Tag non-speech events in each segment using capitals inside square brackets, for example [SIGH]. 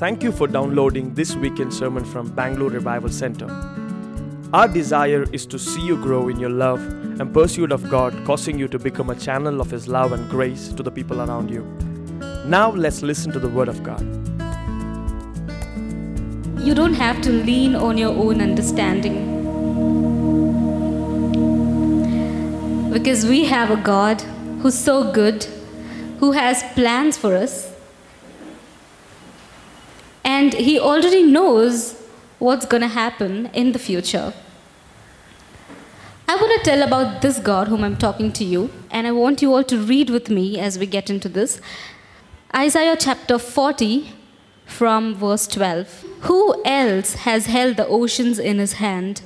Thank you for downloading this weekend sermon from Bangalore Revival Center. Our desire is to see you grow in your love and pursuit of God, causing you to become a channel of His love and grace to the people around you. Now, let's listen to the Word of God. You don't have to lean on your own understanding. Because we have a God who's so good, who has plans for us, and He already knows what's going to happen in the future. I want to tell about this God whom I'm talking to you, and I want you all to read with me as we get into this. Isaiah chapter 40 from verse 12. Who else has held the oceans in his hand?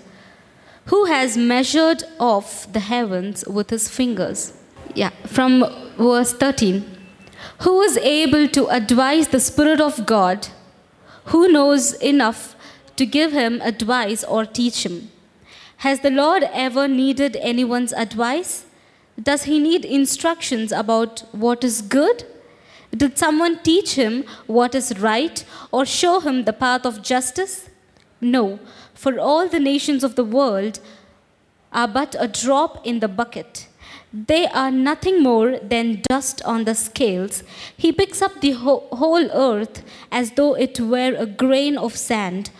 Who has measured off the heavens with his fingers? Yeah, from verse 13. Who is able to advise the Spirit of God? Who knows enough to give him advice or teach him? Has the Lord ever needed anyone's advice? Does he need instructions about what is good? Did someone teach him what is right or show him the path of justice? No, for all the nations of the world are but a drop in the bucket. They are nothing more than dust on the scales. He picks up the whole earth as though it were a grain of sand.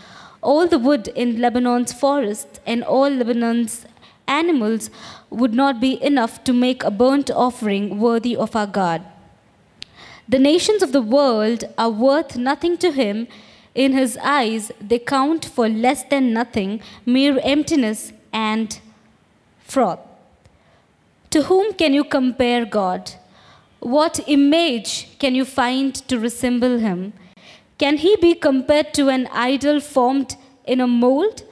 All the wood in Lebanon's forests and all Lebanon's animals would not be enough to make a burnt offering worthy of our God. The nations of the world are worth nothing to him. In his eyes, they count for less than nothing, mere emptiness and froth. To whom can you compare God? What image can you find to resemble him? Can he be compared to an idol formed in a mold,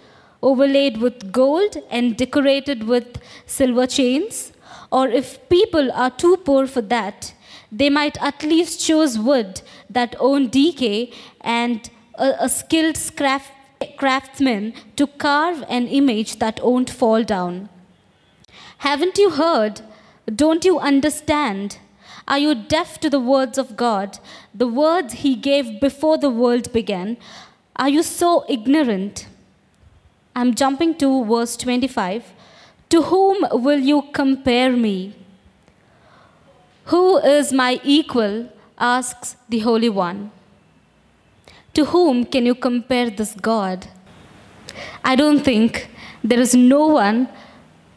overlaid with gold and decorated with silver chains? Or if people are too poor for that, they might at least choose wood that won't decay and a, a skilled craft, craftsman to carve an image that won't fall down. Haven't you heard? Don't you understand? Are you deaf to the words of God, the words He gave before the world began? Are you so ignorant? I'm jumping to verse 25. To whom will you compare me? Who is my equal? asks the Holy One. To whom can you compare this God? I don't think there is no one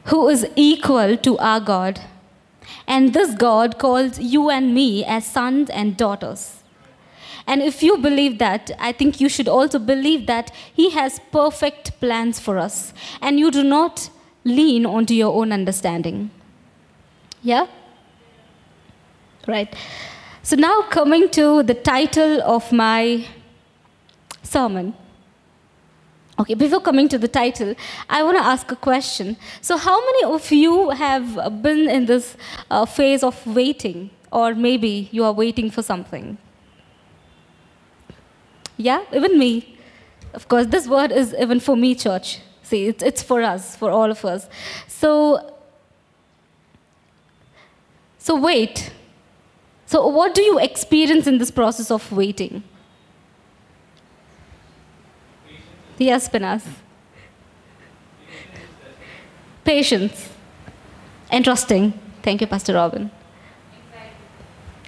who is equal to our God. And this God calls you and me as sons and daughters. And if you believe that, I think you should also believe that He has perfect plans for us. And you do not lean onto your own understanding. Yeah? Right. So now coming to the title of my sermon. Okay, before coming to the title, I want to ask a question. So, how many of you have been in this uh, phase of waiting, or maybe you are waiting for something? Yeah, even me. Of course, this word is even for me, church. See, it's, it's for us, for all of us. So, so wait. So, what do you experience in this process of waiting? Yes, Pinaz. Patience. Interesting. Thank you, Pastor Robin.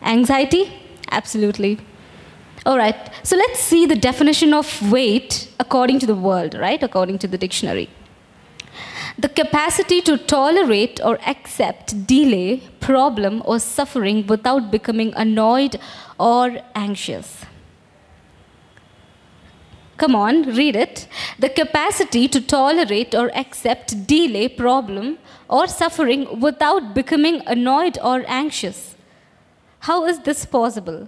Anxiety. Anxiety? Absolutely. All right. So let's see the definition of wait according to the world, right? According to the dictionary. The capacity to tolerate or accept delay, problem, or suffering without becoming annoyed or anxious. Come on, read it. The capacity to tolerate or accept delay, problem, or suffering without becoming annoyed or anxious. How is this possible?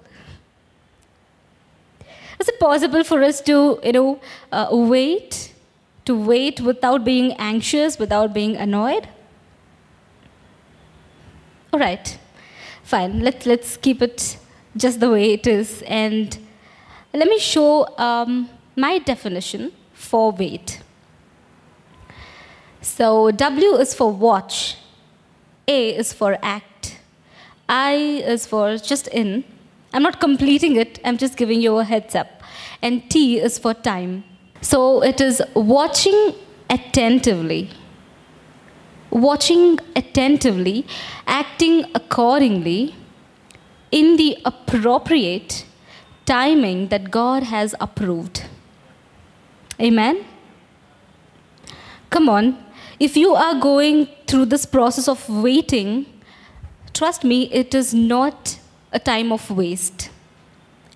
Is it possible for us to, you know, uh, wait, to wait without being anxious, without being annoyed? All right, fine. Let's let's keep it just the way it is, and let me show. Um, my definition for wait. So W is for watch, A is for act, I is for just in, I'm not completing it, I'm just giving you a heads up. And T is for time. So it is watching attentively. Watching attentively, acting accordingly in the appropriate timing that God has approved. Amen? Come on. If you are going through this process of waiting, trust me, it is not a time of waste.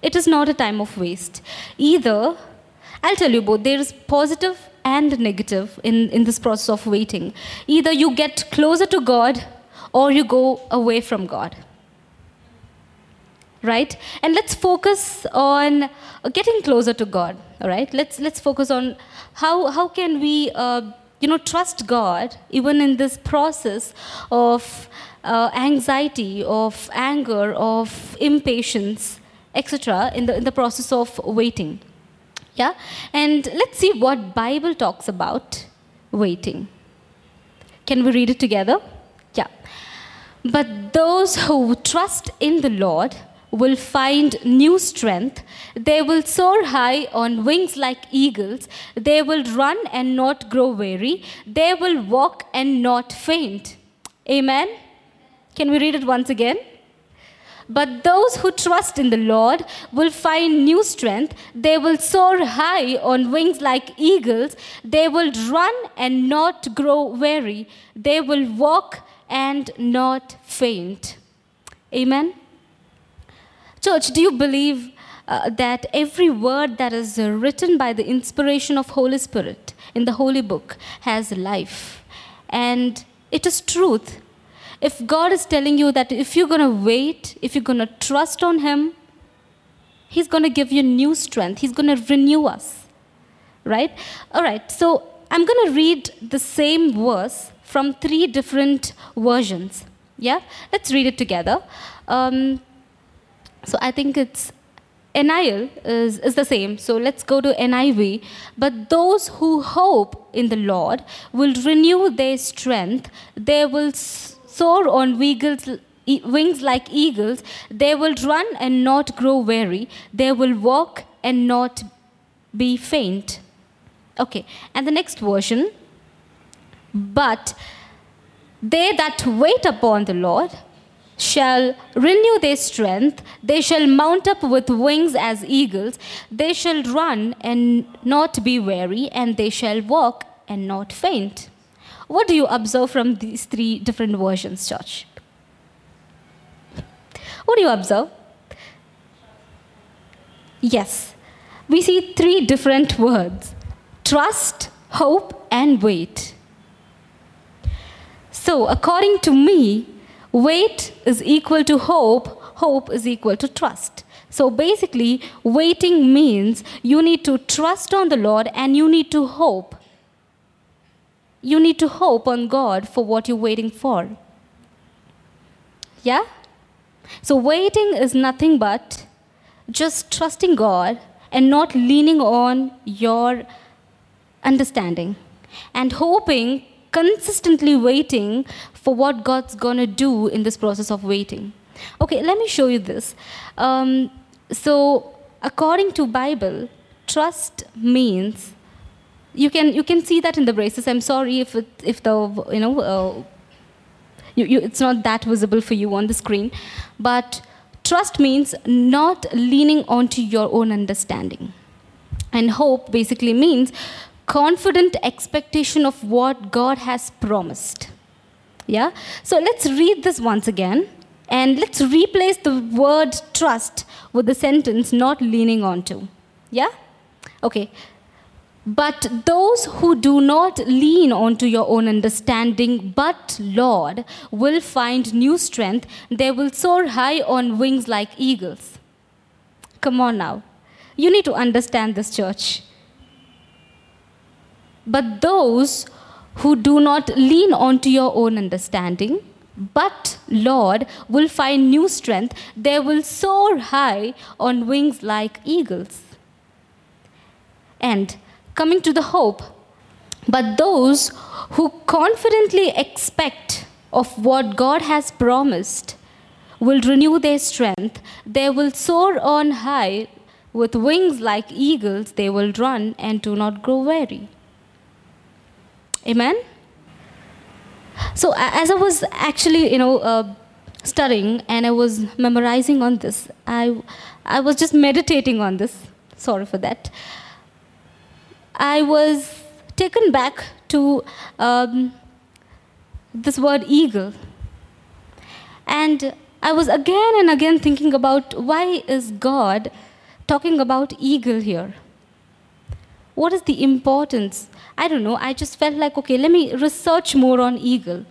It is not a time of waste. Either, I'll tell you both, there is positive and negative in, in this process of waiting. Either you get closer to God or you go away from God. Right? And let's focus on getting closer to God. All right? Let's, let's focus on how, how can we. Uh, you know, trust God even in this process of uh, anxiety, of anger, of impatience, etc. In the in the process of waiting. Yeah, and let's see what Bible talks about waiting. Can we read it together? Yeah. But those who trust in the Lord will find new strength. They will soar high on wings like eagles. They will run and not grow weary. They will walk and not faint. Amen. Can we read it once again? But those who trust in the Lord will find new strength. They will soar high on wings like eagles. They will run and not grow weary. They will walk and not faint. Amen. Church, do you believe uh, that every word that is written by the inspiration of Holy Spirit in the Holy Book has life? And it is truth. If God is telling you that if you're going to wait, if you're going to trust on Him, He's going to give you new strength. He's going to renew us. Right? All right. So I'm going to read the same verse from three different versions. Yeah? Let's read it together. Um, so I think it's NLT is, is the same. So let's go to NIV. But those who hope in the Lord will renew their strength. They will soar on wings, wings like eagles. They will run and not grow weary. They will walk and not be faint. Okay, and the next version. But they that wait upon the Lord shall renew their strength. They shall mount up with wings as eagles. They shall run and not be weary, and they shall walk and not faint. What do you observe from these three different versions, church? What do you observe? Yes, we see three different words trust, hope, and wait. So, according to me, Wait is equal to hope, hope is equal to trust. So basically, waiting means you need to trust on the Lord and you need to hope. You need to hope on God for what you're waiting for. Yeah? So waiting is nothing but just trusting God and not leaning on your understanding and hoping consistently waiting for what God's going to do in this process of waiting. Okay, let me show you this. Um, so, according to Bible, trust means you can you can see that in the braces. I'm sorry if it, if the you know uh, you, you, it's not that visible for you on the screen, but trust means not leaning onto your own understanding, and hope basically means confident expectation of what God has promised. Yeah? So let's read this once again and let's replace the word trust with the sentence not leaning onto. Yeah? Okay. But those who do not lean onto your own understanding, but Lord, will find new strength. They will soar high on wings like eagles. Come on now. You need to understand this, church. But those who do not lean onto your own understanding, but Lord will find new strength. They will soar high on wings like eagles. And coming to the hope, but those who confidently expect of what God has promised will renew their strength. They will soar on high. With wings like eagles, they will run and do not grow weary. Amen? So, as I was actually, you know, uh, studying and I was memorizing on this, I, I was just meditating on this. Sorry for that. I was taken back to um, this word eagle. And I was again and again thinking about why is God talking about eagle here? What is the importance? I don't know. I just felt like, okay, let me research more on eagle.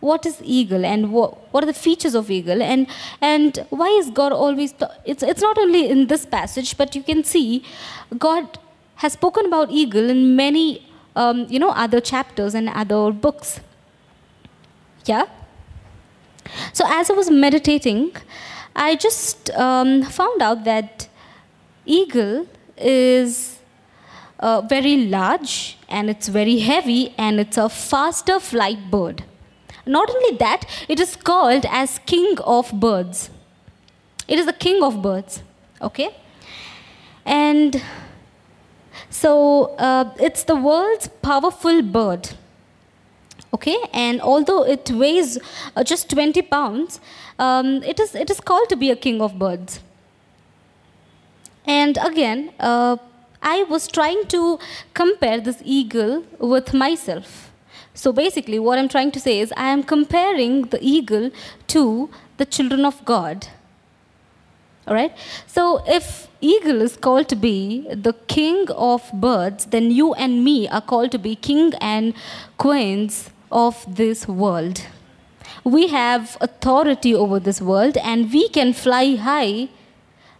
What is eagle and what, what are the features of eagle? And, and why is God always, it's, it's not only in this passage, but you can see God has spoken about eagle in many, um, you know, other chapters and other books. Yeah? So as I was meditating, I just um, found out that eagle is uh, very large and it's very heavy and it's a faster flight bird. Not only that, it is called as king of birds. It is the king of birds. Okay? And so uh, it's the world's powerful bird. Okay, and although it weighs uh, just 20 pounds, um, it, is, it is called to be a king of birds. And again, uh, I was trying to compare this eagle with myself. So basically, what I'm trying to say is, I am comparing the eagle to the children of God. All right? So if eagle is called to be the king of birds, then you and me are called to be king and queens of this world. We have authority over this world and we can fly high,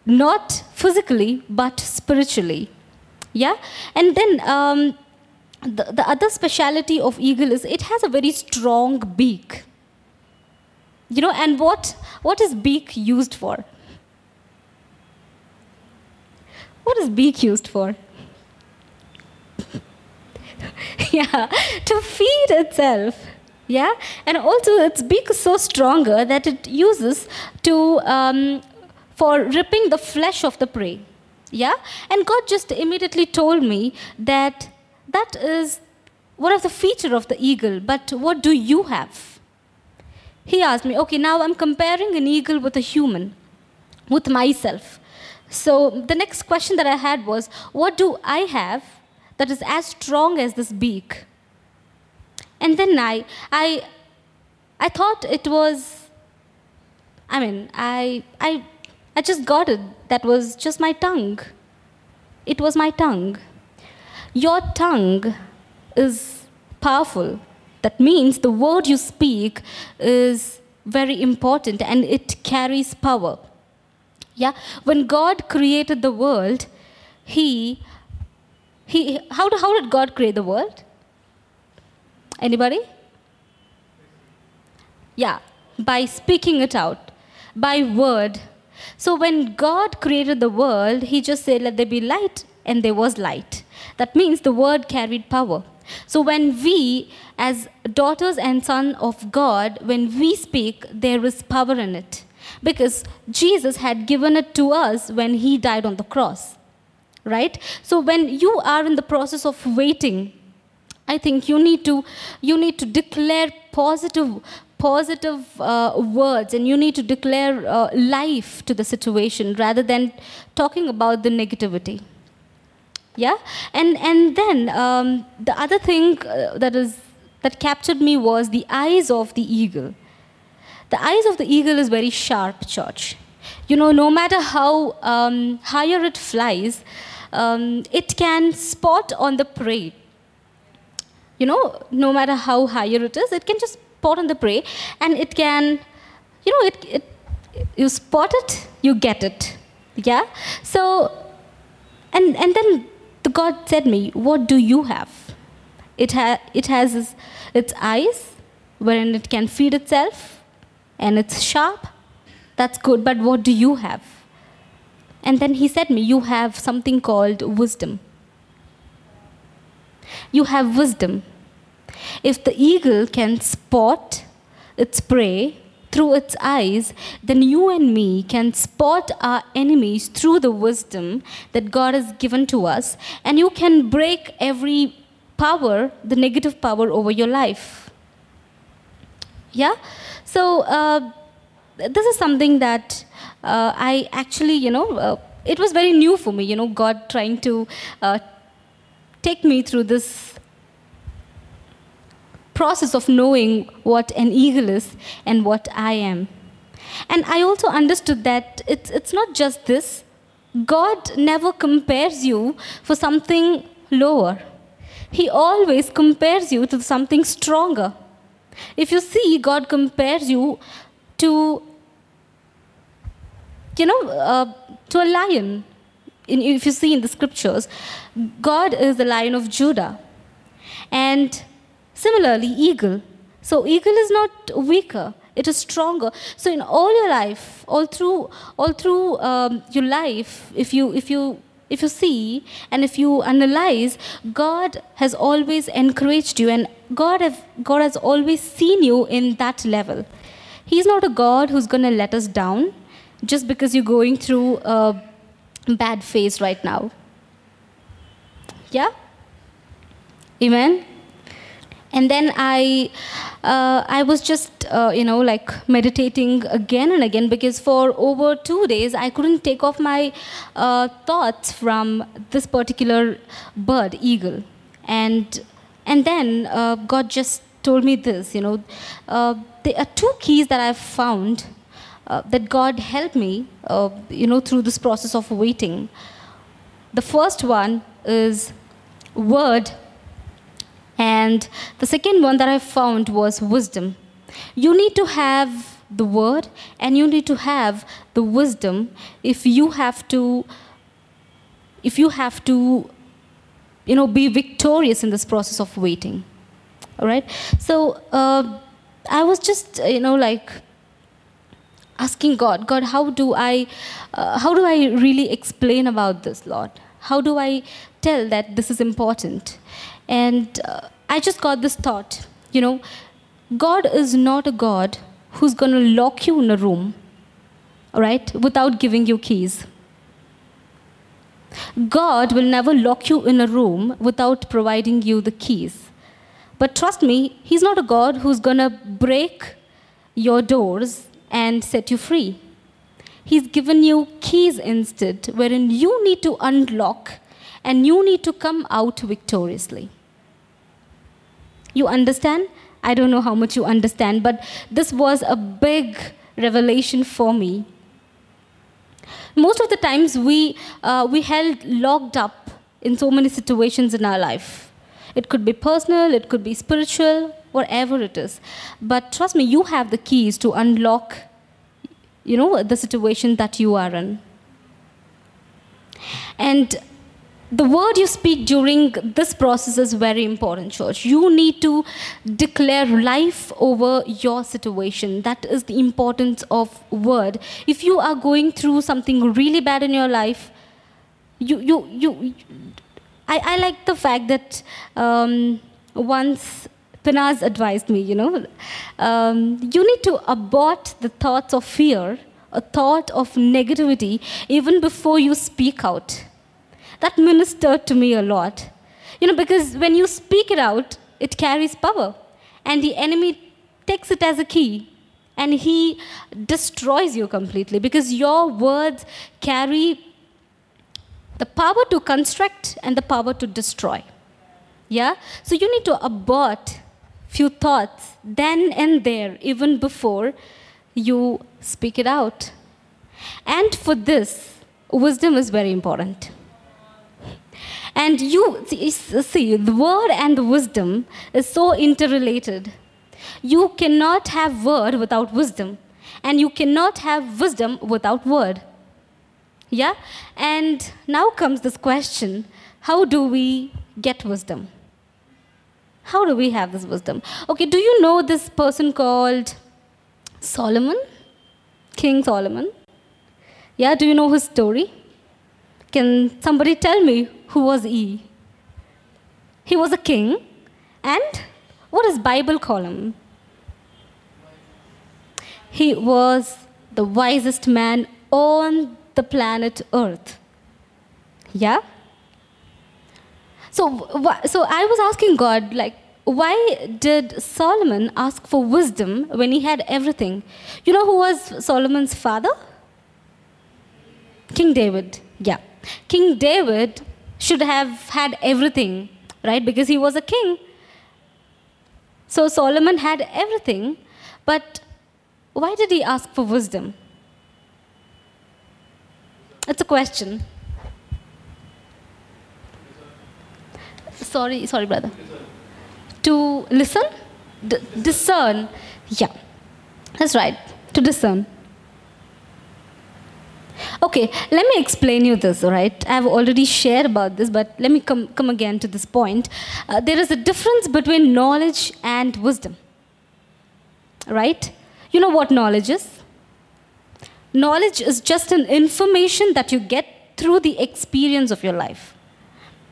not physically, but spiritually. Yeah? And then um, the, the other speciality of eagle is it has a very strong beak. You know, and what, what is beak used for? What is beak used for? [LAUGHS] yeah, to feed itself. Yeah, and also its beak is so stronger that it uses to um, for ripping the flesh of the prey. Yeah, and God just immediately told me that that is one of the feature of the eagle. But what do you have? He asked me, okay, now I'm comparing an eagle with a human, with myself. So the next question that I had was, what do I have that is as strong as this beak? And then I, I, I thought it was, I mean, I, I, I just got it. That was just my tongue. It was my tongue. Your tongue is powerful. That means the word you speak is very important and it carries power. Yeah, when God created the world, He, He, how, how did God create the world? Anybody? Yeah, by speaking it out, by word. So when God created the world, He just said, Let there be light, and there was light. That means the word carried power. So when we, as daughters and sons of God, when we speak, there is power in it. Because Jesus had given it to us when He died on the cross. Right? So when you are in the process of waiting, I think you need to you need to declare positive positive uh, words and you need to declare uh, life to the situation rather than talking about the negativity. Yeah? And and then um, the other thing uh, that is that captured me was the eyes of the eagle. The eyes of the eagle is very sharp church you know no matter how um, higher it flies um, it can spot on the prey. You know, no matter how higher it is, it can just spot on the prey and it can, you know, it, it you spot it, you get it. Yeah? So, and, and then the God said me, what do you have? It, ha- it has its, eyes wherein it can feed itself and it's sharp. That's good, but what do you have? And then he said me, you have something called wisdom you have wisdom. If the eagle can spot its prey through its eyes, then you and me can spot our enemies through the wisdom that God has given to us, and you can break every power, the negative power over your life. Yeah? So, uh, this is something that uh, I actually, you know, uh, it was very new for me, you know, God trying to uh, take me through this process of knowing what an eagle is and what I am. And I also understood that it's, it's not just this. God never compares you for something lower. He always compares you to something stronger. If you see, God compares you to, you know, uh, to a lion. In, if you see in the scriptures, God is the lion of Judah. And Similarly, eagle. So eagle is not weaker; it is stronger. So in all your life, all through, all through um, your life, if you if you if you see and if you analyze, God has always encouraged you, and God have God has always seen you in that level. He's not a God who's going to let us down just because you're going through a bad phase right now. Yeah? Amen? And then i uh, i was just uh, you know like meditating again and again because for over two days i couldn't take off my uh, thoughts from this particular bird eagle. And and then uh, god just told me this you know uh, there are two keys that i've found uh, that god helped me you know through this process of waiting. The first one is word and the second one that I found was wisdom. You need to have the word and you need to have the wisdom if you have to if you have to you know be victorious in this process of waiting. All right? So uh, i was just you know like asking god god how do i uh, how do i really explain about this lord? How do i tell that this is important and uh, I just got this thought you know, God is not a God who's going to lock you in a room, all right, without giving you keys. God will never lock you in a room without providing you the keys. But trust me, He's not a God who's going to break your doors and set you free. He's given you keys instead, wherein you need to unlock and you need to come out victoriously. You understand? I don't know how much you understand, but this was a big revelation for me. Most of the times we, uh, we held locked up in so many situations in our life. It could be personal, it could be spiritual, whatever it is. But trust me, you have the keys to unlock, you know, the situation that you are in. And the word you speak during this process is very important, church. You need to declare life over your situation. That is the importance of word. If you are going through something really bad in your life, you, you, you, I, I like the fact that um, once Pinaz advised me, you know, um, you need to abort the thoughts of fear, a thought of negativity, even before you speak out that ministered to me a lot. You know, because when you speak it out, it carries power. And the enemy takes it as a key and he destroys you completely because your words carry the power to construct and the power to destroy. Yeah? So you need to abort few thoughts then and there, even before you speak it out. And for this, wisdom is very important. And you see, the word and the wisdom is so interrelated. You cannot have word without wisdom, and you cannot have wisdom without word. Yeah? And now comes this question how do we get wisdom? How do we have this wisdom? Okay, do you know this person called Solomon? King Solomon? Yeah, do you know his story? Can somebody tell me who was he? He was a king, and what does Bible call him? he was the wisest man on the planet Earth. Yeah? So, so I was asking God, like, why did Solomon ask for wisdom when he had everything? You know who was Solomon's father? King David. Yeah. King David should have had everything, right? Because he was a king. So Solomon had everything, but why did he ask for wisdom? It's a question. Sorry, sorry, brother. To listen? D- discern. Yeah, that's right. To discern. Okay, let me explain you this, all right? I've already shared about this, but let me come, come again to this point. Uh, there is a difference between knowledge and wisdom, right? You know what knowledge is? Knowledge is just an information that you get through the experience of your life.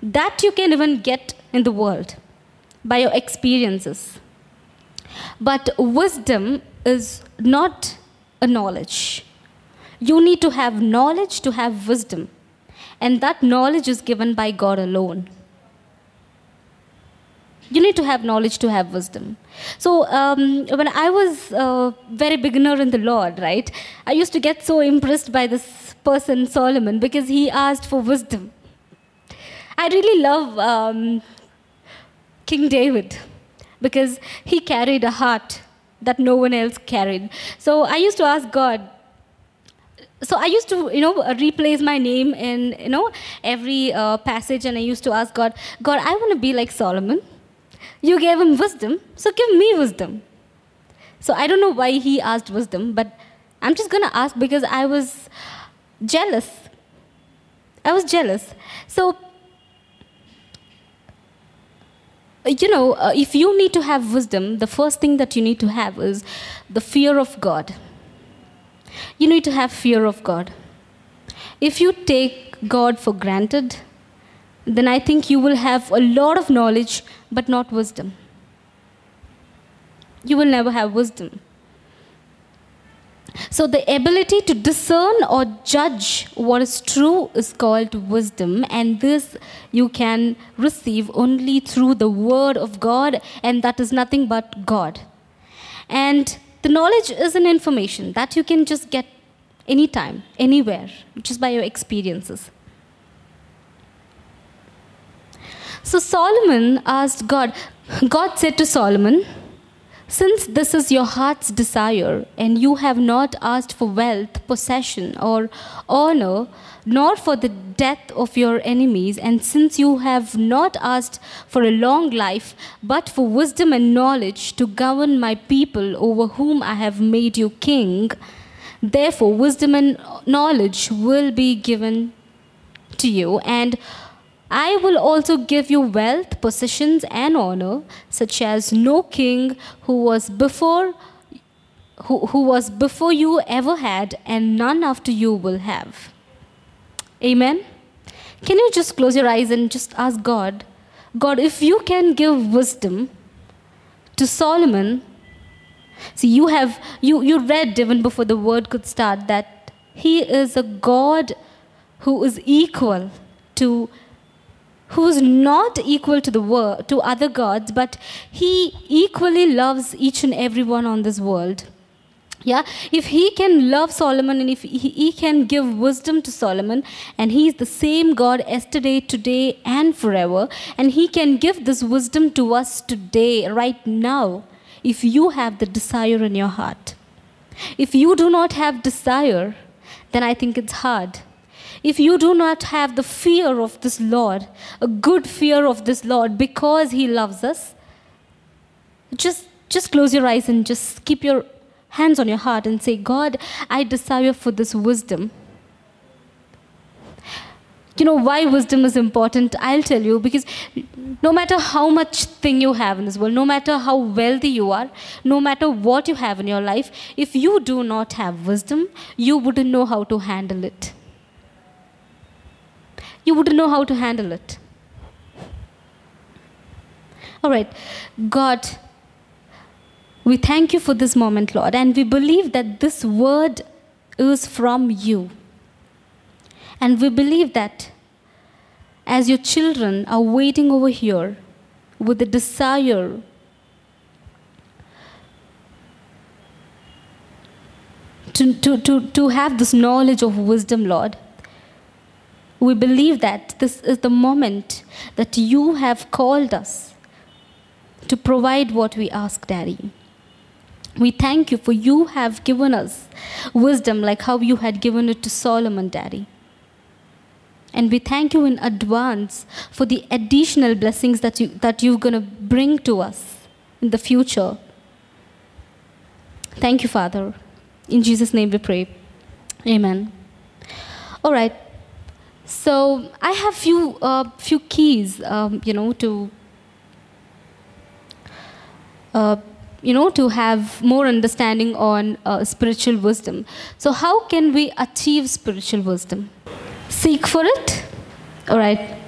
That you can even get in the world by your experiences. But wisdom is not a knowledge. You need to have knowledge to have wisdom. And that knowledge is given by God alone. You need to have knowledge to have wisdom. So, um, when I was a very beginner in the Lord, right, I used to get so impressed by this person, Solomon, because he asked for wisdom. I really love um, King David because he carried a heart that no one else carried. So I used to ask God, so I used to, you know, replace my name in, you know, every uh, passage, and I used to ask God, God, I want to be like Solomon. You gave him wisdom, so give me wisdom. So I don't know why he asked wisdom, but I'm just going to ask because I was jealous. I was jealous. So, you know, uh, if you need to have wisdom, the first thing that you need to have is the fear of God. You need to have fear of God. If you take God for granted, then I think you will have a lot of knowledge but not wisdom. You will never have wisdom. So, the ability to discern or judge what is true is called wisdom, and this you can receive only through the Word of God, and that is nothing but God. And the knowledge is an information that you can just get anytime, anywhere, just by your experiences. So Solomon asked God, God said to Solomon, Since this is your heart's desire, and you have not asked for wealth, possession, or honor, nor for the death of your enemies, and since you have not asked for a long life, but for wisdom and knowledge to govern my people over whom I have made you king, therefore wisdom and knowledge will be given to you, and I will also give you wealth, possessions, and honor, such as no king who was before who, who was before you ever had, and none after you will have. Amen. Can you just close your eyes and just ask God, God, if you can give wisdom to Solomon, see you have you you read even before the word could start that he is a God who is equal to who is not equal to the world to other gods but he equally loves each and everyone on this world. Yeah? If he can love solomon and if he, he can give wisdom to solomon and he is the same god yesterday today and forever and he can give this wisdom to us today right now if you have the desire in your heart. If you do not have desire then i think it's hard if you do not have the fear of this Lord, a good fear of this Lord because He loves us, just, just close your eyes and just keep your hands on your heart and say, God, I desire for this wisdom. You know why wisdom is important? I'll tell you because no matter how much thing you have in this world, no matter how wealthy you are, no matter what you have in your life, if you do not have wisdom, you wouldn't know how to handle it you wouldn't know how to handle it. All right, God, We thank you for this moment, Lord, and we believe that this word is from you. And we believe that as your children are waiting over here with the desire to, to, to, to have this knowledge of wisdom, Lord, we believe that this is the moment that you have called us to provide what we ask, Daddy. We thank you for you have given us wisdom like how you had given it to Solomon, Daddy. And we thank you in advance for the additional blessings that, you, that you're going to bring to us in the future. Thank you, Father. In Jesus' name we pray. Amen. All right. So I have few uh, few keys, um, you know, to uh, you know to have more understanding on uh, spiritual wisdom. So how can we achieve spiritual wisdom? Seek for it. All right.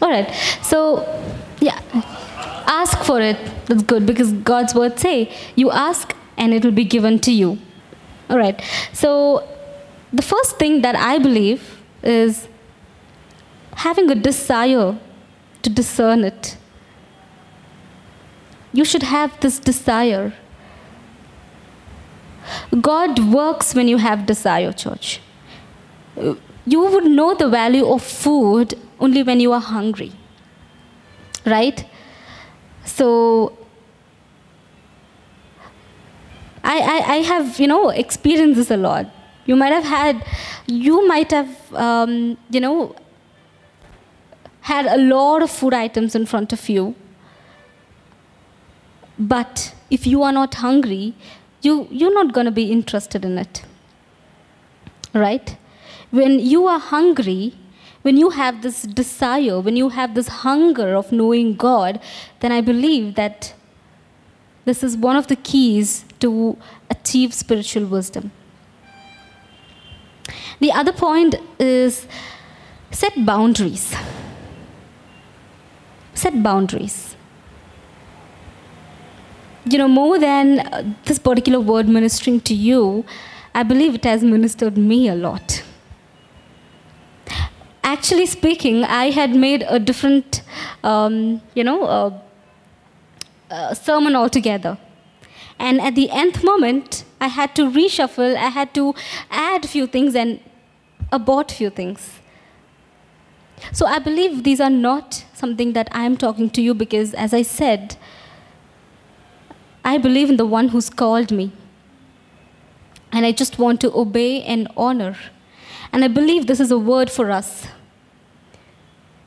All right. So yeah, ask for it. That's good because God's word say you ask and it will be given to you. All right. So the first thing that I believe is having a desire to discern it. You should have this desire. God works when you have desire, church. You would know the value of food only when you are hungry. Right? So, I, I, I have, you know, experienced this a lot. You might have had, you might have, um, you know, had a lot of food items in front of you. But if you are not hungry, you, you're not going to be interested in it. Right? When you are hungry, when you have this desire, when you have this hunger of knowing God, then I believe that this is one of the keys to achieve spiritual wisdom. The other point is set boundaries. Set boundaries. You know, more than uh, this particular word ministering to you, I believe it has ministered me a lot. Actually speaking, I had made a different, um, you know, uh, uh, sermon altogether. And at the nth moment, I had to reshuffle, I had to add few things and abort few things. So I believe these are not something that I am talking to you because, as I said, I believe in the one who's called me. And I just want to obey and honor. And I believe this is a word for us.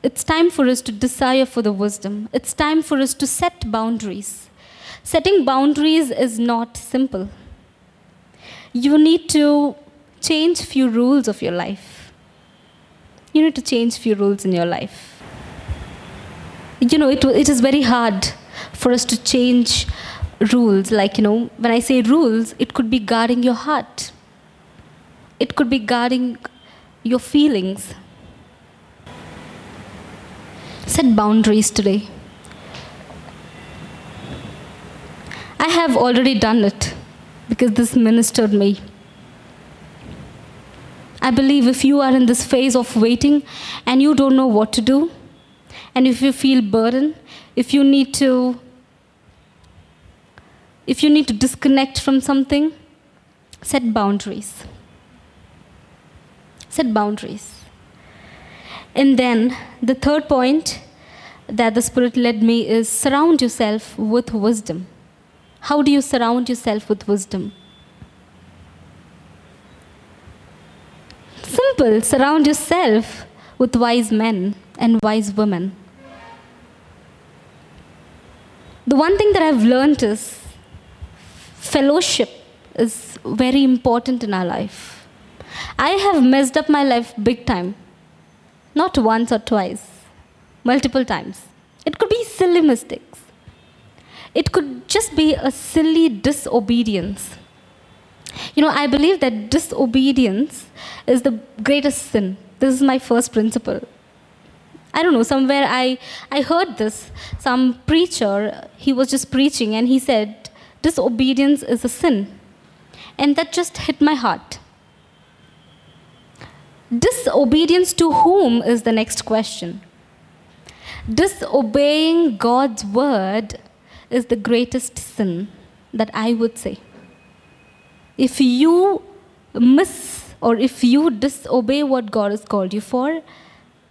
It's time for us to desire for the wisdom. It's time for us to set boundaries. Setting boundaries is not simple. You need to change few rules of your life. You need to change few rules in your life. You know, it, it is very hard for us to change rules. Like, you know, when I say rules, it could be guarding your heart, it could be guarding your feelings. Set boundaries today. I have already done it because this ministered me. I believe if you are in this phase of waiting and you don't know what to do, and if you feel burdened, if you need to if you need to disconnect from something, set boundaries. Set boundaries. And then the third point that the Spirit led me is surround yourself with wisdom. How do you surround yourself with wisdom? Simple, surround yourself with wise men and wise women. The one thing that I've learned is fellowship is very important in our life. I have messed up my life big time. Not once or twice, multiple times. It could be silly mistakes. It could just be a silly disobedience. You know, I believe that disobedience is the greatest sin. This is my first principle. I don't know, somewhere I, I heard this. Some preacher, he was just preaching and he said, disobedience is a sin. And that just hit my heart. Disobedience to whom is the next question. Disobeying God's word is the greatest sin that I would say. If you miss or if you disobey what God has called you for,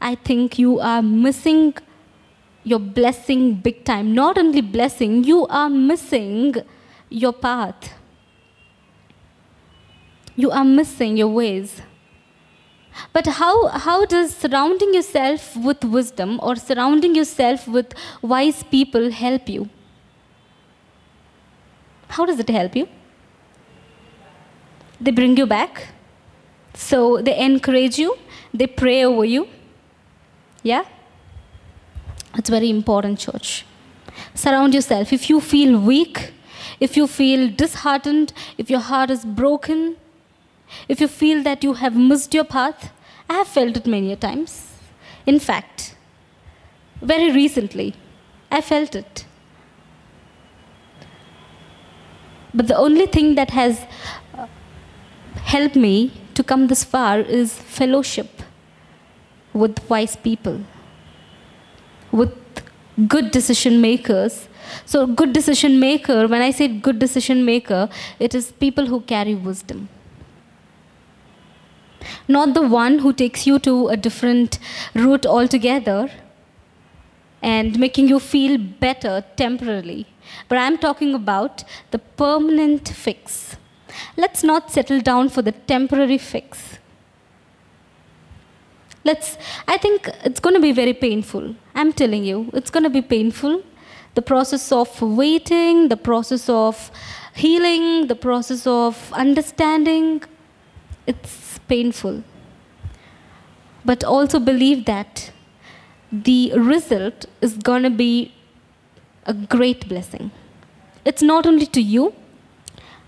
I think you are missing your blessing big time. Not only blessing, you are missing your path. You are missing your ways. But how, how does surrounding yourself with wisdom or surrounding yourself with wise people help you? How does it help you? They bring you back. So they encourage you, they pray over you. Yeah? It's very important, church. Surround yourself. If you feel weak, if you feel disheartened, if your heart is broken, if you feel that you have missed your path, I have felt it many a times. In fact, very recently, I felt it. But the only thing that has uh, helped me to come this far is fellowship with wise people, with good decision makers. So, good decision maker, when I say good decision maker, it is people who carry wisdom not the one who takes you to a different route altogether and making you feel better temporarily. But I'm talking about the permanent fix. Let's not settle down for the temporary fix. Let's, I think it's going to be very painful. I'm telling you, it's going to be painful. The process of waiting, the process of healing, the process of understanding, it's painful. But also believe that the result is going to be a great blessing. It's not only to you,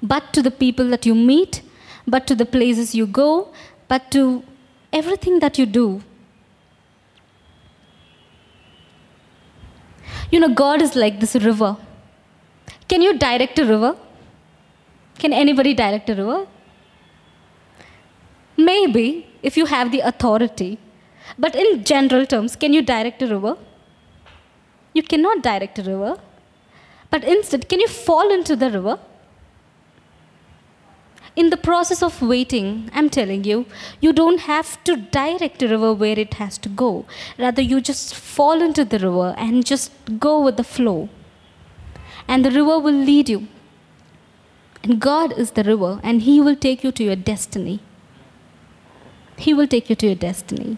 but to the people that you meet, but to the places you go, but to everything that you do. You know, God is like this river. Can you direct a river? Can anybody direct a river? Maybe if you have the authority. But in general terms, can you direct a river? You cannot direct a river. But instead, can you fall into the river? In the process of waiting, I'm telling you, you don't have to direct a river where it has to go. Rather, you just fall into the river and just go with the flow. And the river will lead you. And God is the river, and He will take you to your destiny. He will take you to your destiny.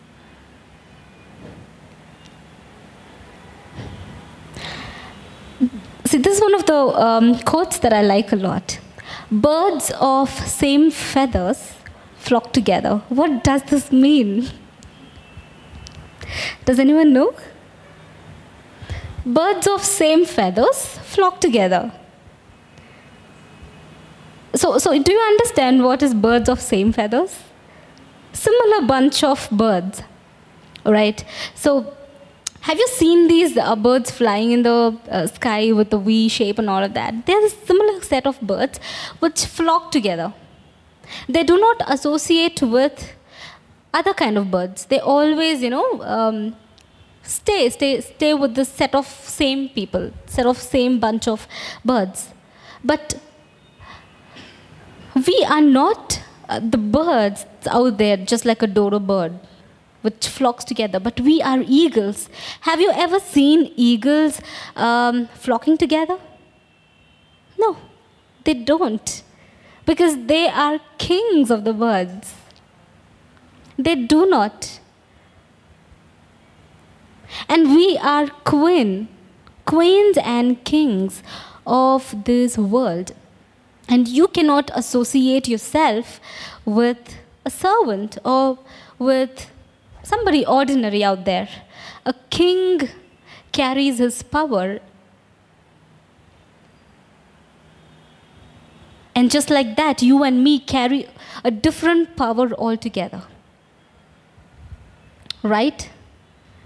See, this is one of the um, quotes that I like a lot. Birds of same feathers flock together. What does this mean? Does anyone know? Birds of same feathers flock together. So, so do you understand what is birds of same feathers? similar bunch of birds, right? So, have you seen these uh, birds flying in the uh, sky with the V shape and all of that? They're a similar set of birds which flock together. They do not associate with other kind of birds. They always, you know, um, stay, stay, stay with the set of same people, set of same bunch of birds. But we are not uh, the birds out there, just like a dodo bird, which flocks together. But we are eagles. Have you ever seen eagles um, flocking together? No, they don't. Because they are kings of the birds. They do not. And we are queen, queens and kings of this world. And you cannot associate yourself with a servant or with somebody ordinary out there. A king carries his power. And just like that, you and me carry a different power altogether. Right?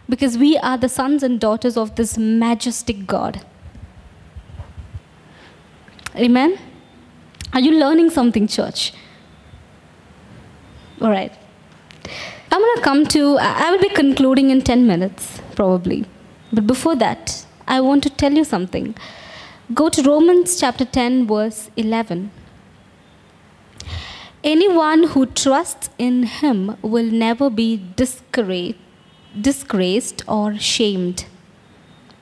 Because we are the sons and daughters of this majestic God. Amen? Are you learning something, church? All right. I'm going to come to, I will be concluding in 10 minutes, probably. But before that, I want to tell you something. Go to Romans chapter 10, verse 11. Anyone who trusts in him will never be disgraced or shamed.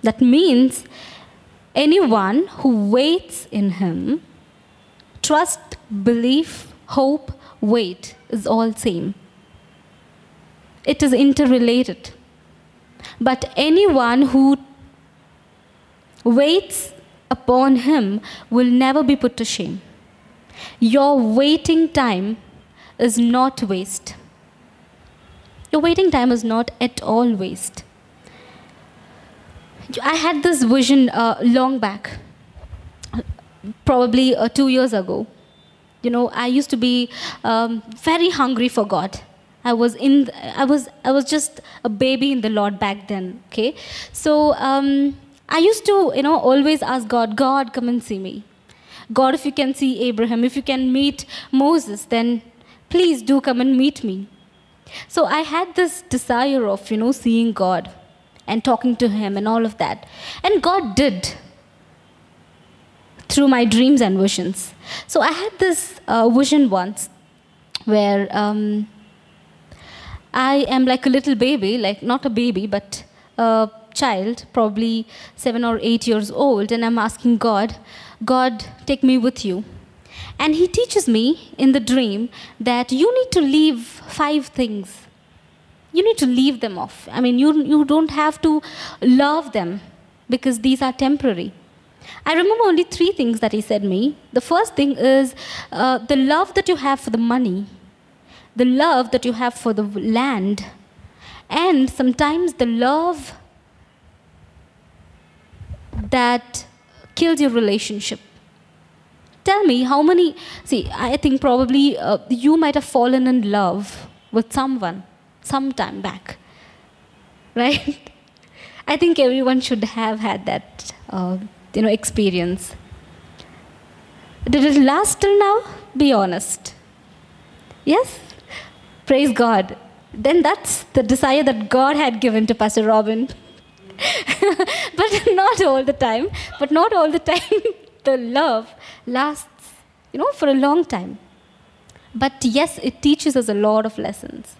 That means anyone who waits in him, trust, belief, hope, wait is all same. It is interrelated. But anyone who waits upon him will never be put to shame. Your waiting time is not waste. Your waiting time is not at all waste. I had this vision uh, long back, probably uh, two years ago. You know, I used to be um, very hungry for God. I was in. I was. I was just a baby in the Lord back then. Okay, so um, I used to, you know, always ask God, God, come and see me. God, if you can see Abraham, if you can meet Moses, then please do come and meet me. So I had this desire of, you know, seeing God and talking to Him and all of that. And God did through my dreams and visions. So I had this uh, vision once where um, I am like a little baby, like not a baby, but a child, probably seven or eight years old, and I'm asking God, God, take me with you. And He teaches me in the dream that you need to leave five things. You need to leave them off. I mean, you, you don't have to love them because these are temporary. I remember only three things that he said me. The first thing is uh, the love that you have for the money, the love that you have for the land, and sometimes the love that kills your relationship. Tell me how many. See, I think probably uh, you might have fallen in love with someone sometime back, [LAUGHS] right? I think everyone should have had that, uh, you know, experience. Did it last till now? Be honest. Yes? Praise God. Then that's the desire that God had given to Pastor Robin. [LAUGHS] but not all the time. But not all the [LAUGHS] time. the love lasts, you know, for a long time. But yes, it teaches us a lot of lessons.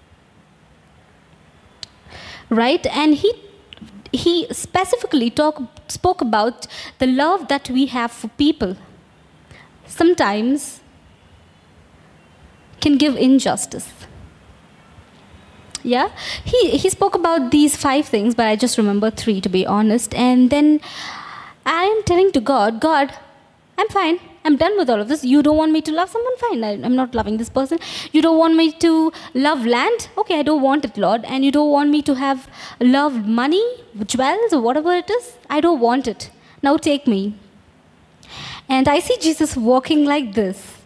Right? And he he specifically talk, spoke about the love that we have for people. Sometimes can give injustice. Yeah, he, he spoke about these five things, but I just remember three to be honest. And then I am telling to God, God, I'm fine. I'm done with all of this. You don't want me to love someone? Fine. I, am not loving this person. You don't want me to love land? Okay, I don't want it, Lord. And you don't want me to have love money, jewels, or whatever it is? I don't want it. Now take me. And I see Jesus walking like this.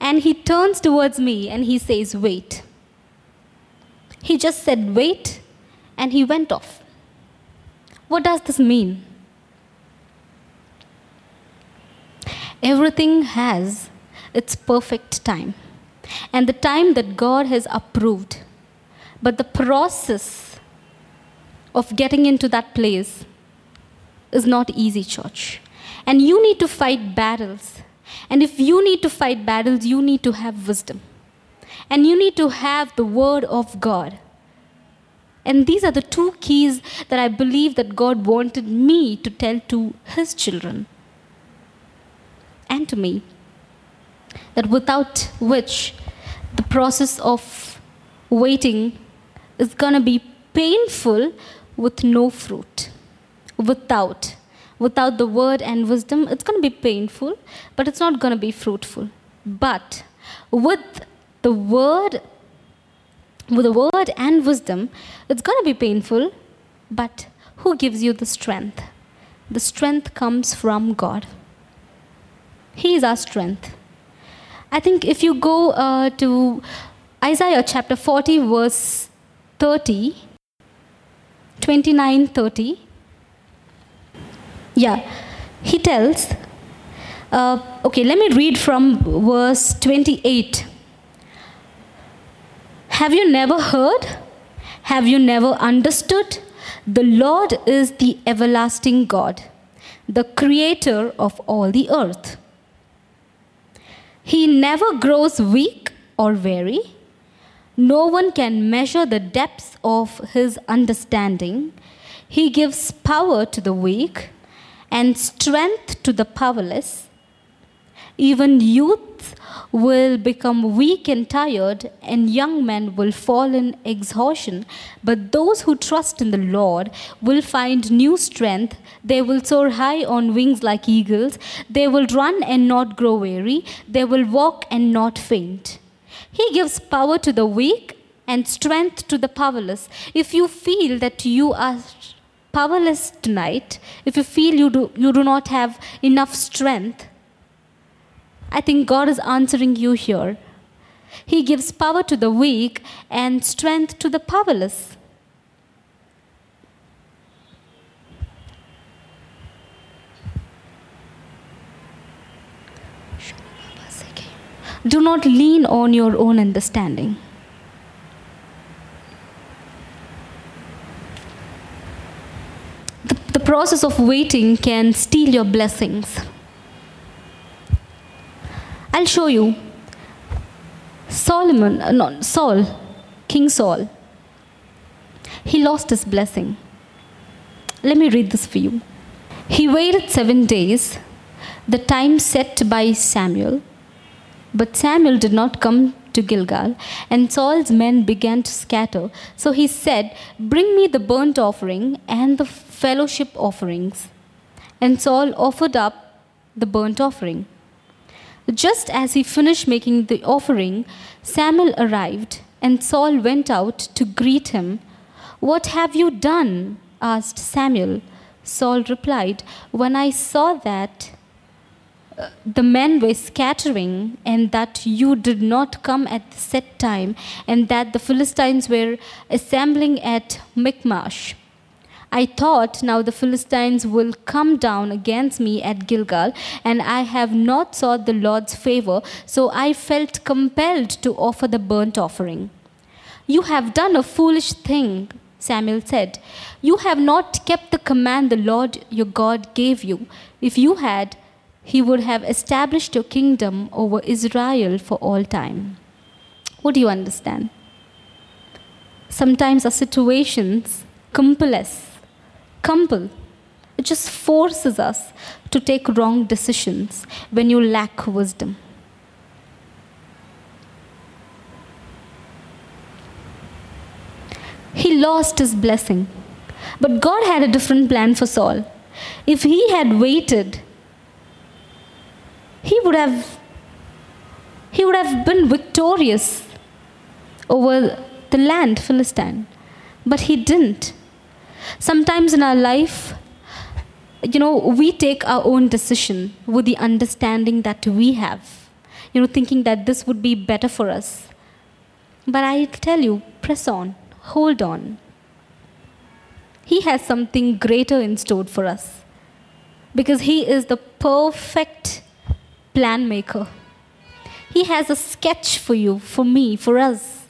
And he turns towards me and he says, Wait. He just said, Wait, and he went off. What does this mean? Everything has its perfect time and the time that God has approved. But the process of getting into that place is not easy, church. And you need to fight battles. And if you need to fight battles, you need to have wisdom. And you need to have the word of God. And these are the two keys that I believe that God wanted me to tell to his children and to me. That without which the process of waiting is going to be painful with no fruit. Without. Without the word and wisdom, it's going to be painful, but it's not going to be fruitful. But with the word with the word and wisdom, it's going to be painful, but who gives you the strength? The strength comes from God. He is our strength. I think if you go uh, to Isaiah chapter 40, verse 30, 29 30, yeah, he tells, Uh, okay, let me read from verse 28. Have you never heard? Have you never understood? The Lord is the everlasting God, the creator of all the earth. He never grows weak or weary. No one can measure the depths of his understanding. He gives power to the weak and strength to the powerless. Even youths will become weak and tired, and young men will fall in exhaustion. But those who trust in the Lord will find new strength. They will soar high on wings like eagles. They will run and not grow weary. They will walk and not faint. He gives power to the weak and strength to the powerless. If you feel that you are powerless tonight, if you feel you do, you do not have enough strength, I think God is answering you here. He gives power to the weak and strength to the powerless. Do not lean on your own understanding. The, the process of waiting can steal your blessings. I'll show you. Solomon, uh, not Saul, King Saul, he lost his blessing. Let me read this for you. He waited seven days, the time set by Samuel, but Samuel did not come to Gilgal, and Saul's men began to scatter. So he said, Bring me the burnt offering and the fellowship offerings. And Saul offered up the burnt offering. Just as he finished making the offering, Samuel arrived, and Saul went out to greet him. What have you done? asked Samuel. Saul replied, When I saw that uh, the men were scattering, and that you did not come at the set time, and that the Philistines were assembling at Michmash, I thought, now the Philistines will come down against me at Gilgal, and I have not sought the Lord's favor, so I felt compelled to offer the burnt offering. You have done a foolish thing, Samuel said. You have not kept the command the Lord your God gave you. If you had, he would have established your kingdom over Israel for all time. What do you understand? Sometimes our situations compel us compel. It just forces us to take wrong decisions when you lack wisdom. He lost his blessing. But God had a different plan for Saul. If he had waited, he would have he would have been victorious over the land Philistine. But he didn't. Sometimes in our life, you know, we take our own decision with the understanding that we have, you know, thinking that this would be better for us. But I tell you, press on, hold on. He has something greater in store for us because He is the perfect plan maker. He has a sketch for you, for me, for us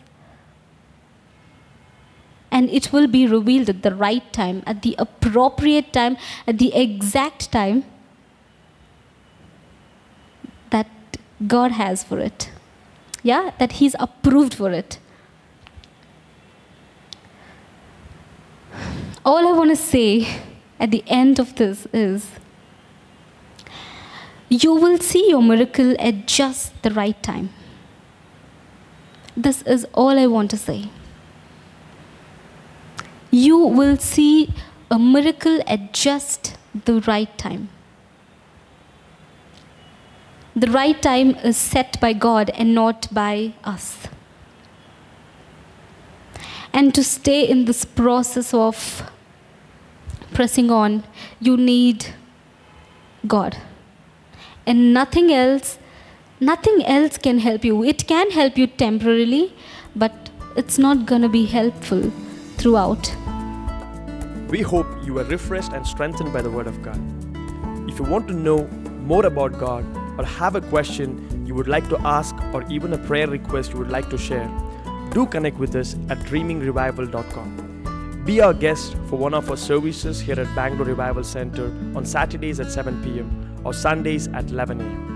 and it will be revealed at the right time, at the appropriate time, at the exact time that God has for it. Yeah, that He's approved for it. All I want to say at the end of this is you will see your miracle at just the right time. This is all I want to say you will see a miracle at just the right time. The right time is set by God and not by us. And to stay in this process of pressing on, you need God. And nothing else, nothing else can help you. It can help you temporarily, but it's not going to be helpful throughout. We hope you are refreshed and strengthened by the Word of God. If you want to know more about God, or have a question you would like to ask, or even a prayer request you would like to share, do connect with us at dreamingrevival.com. Be our guest for one of our services here at Bangalore Revival Center on Saturdays at 7 pm or Sundays at 11 am.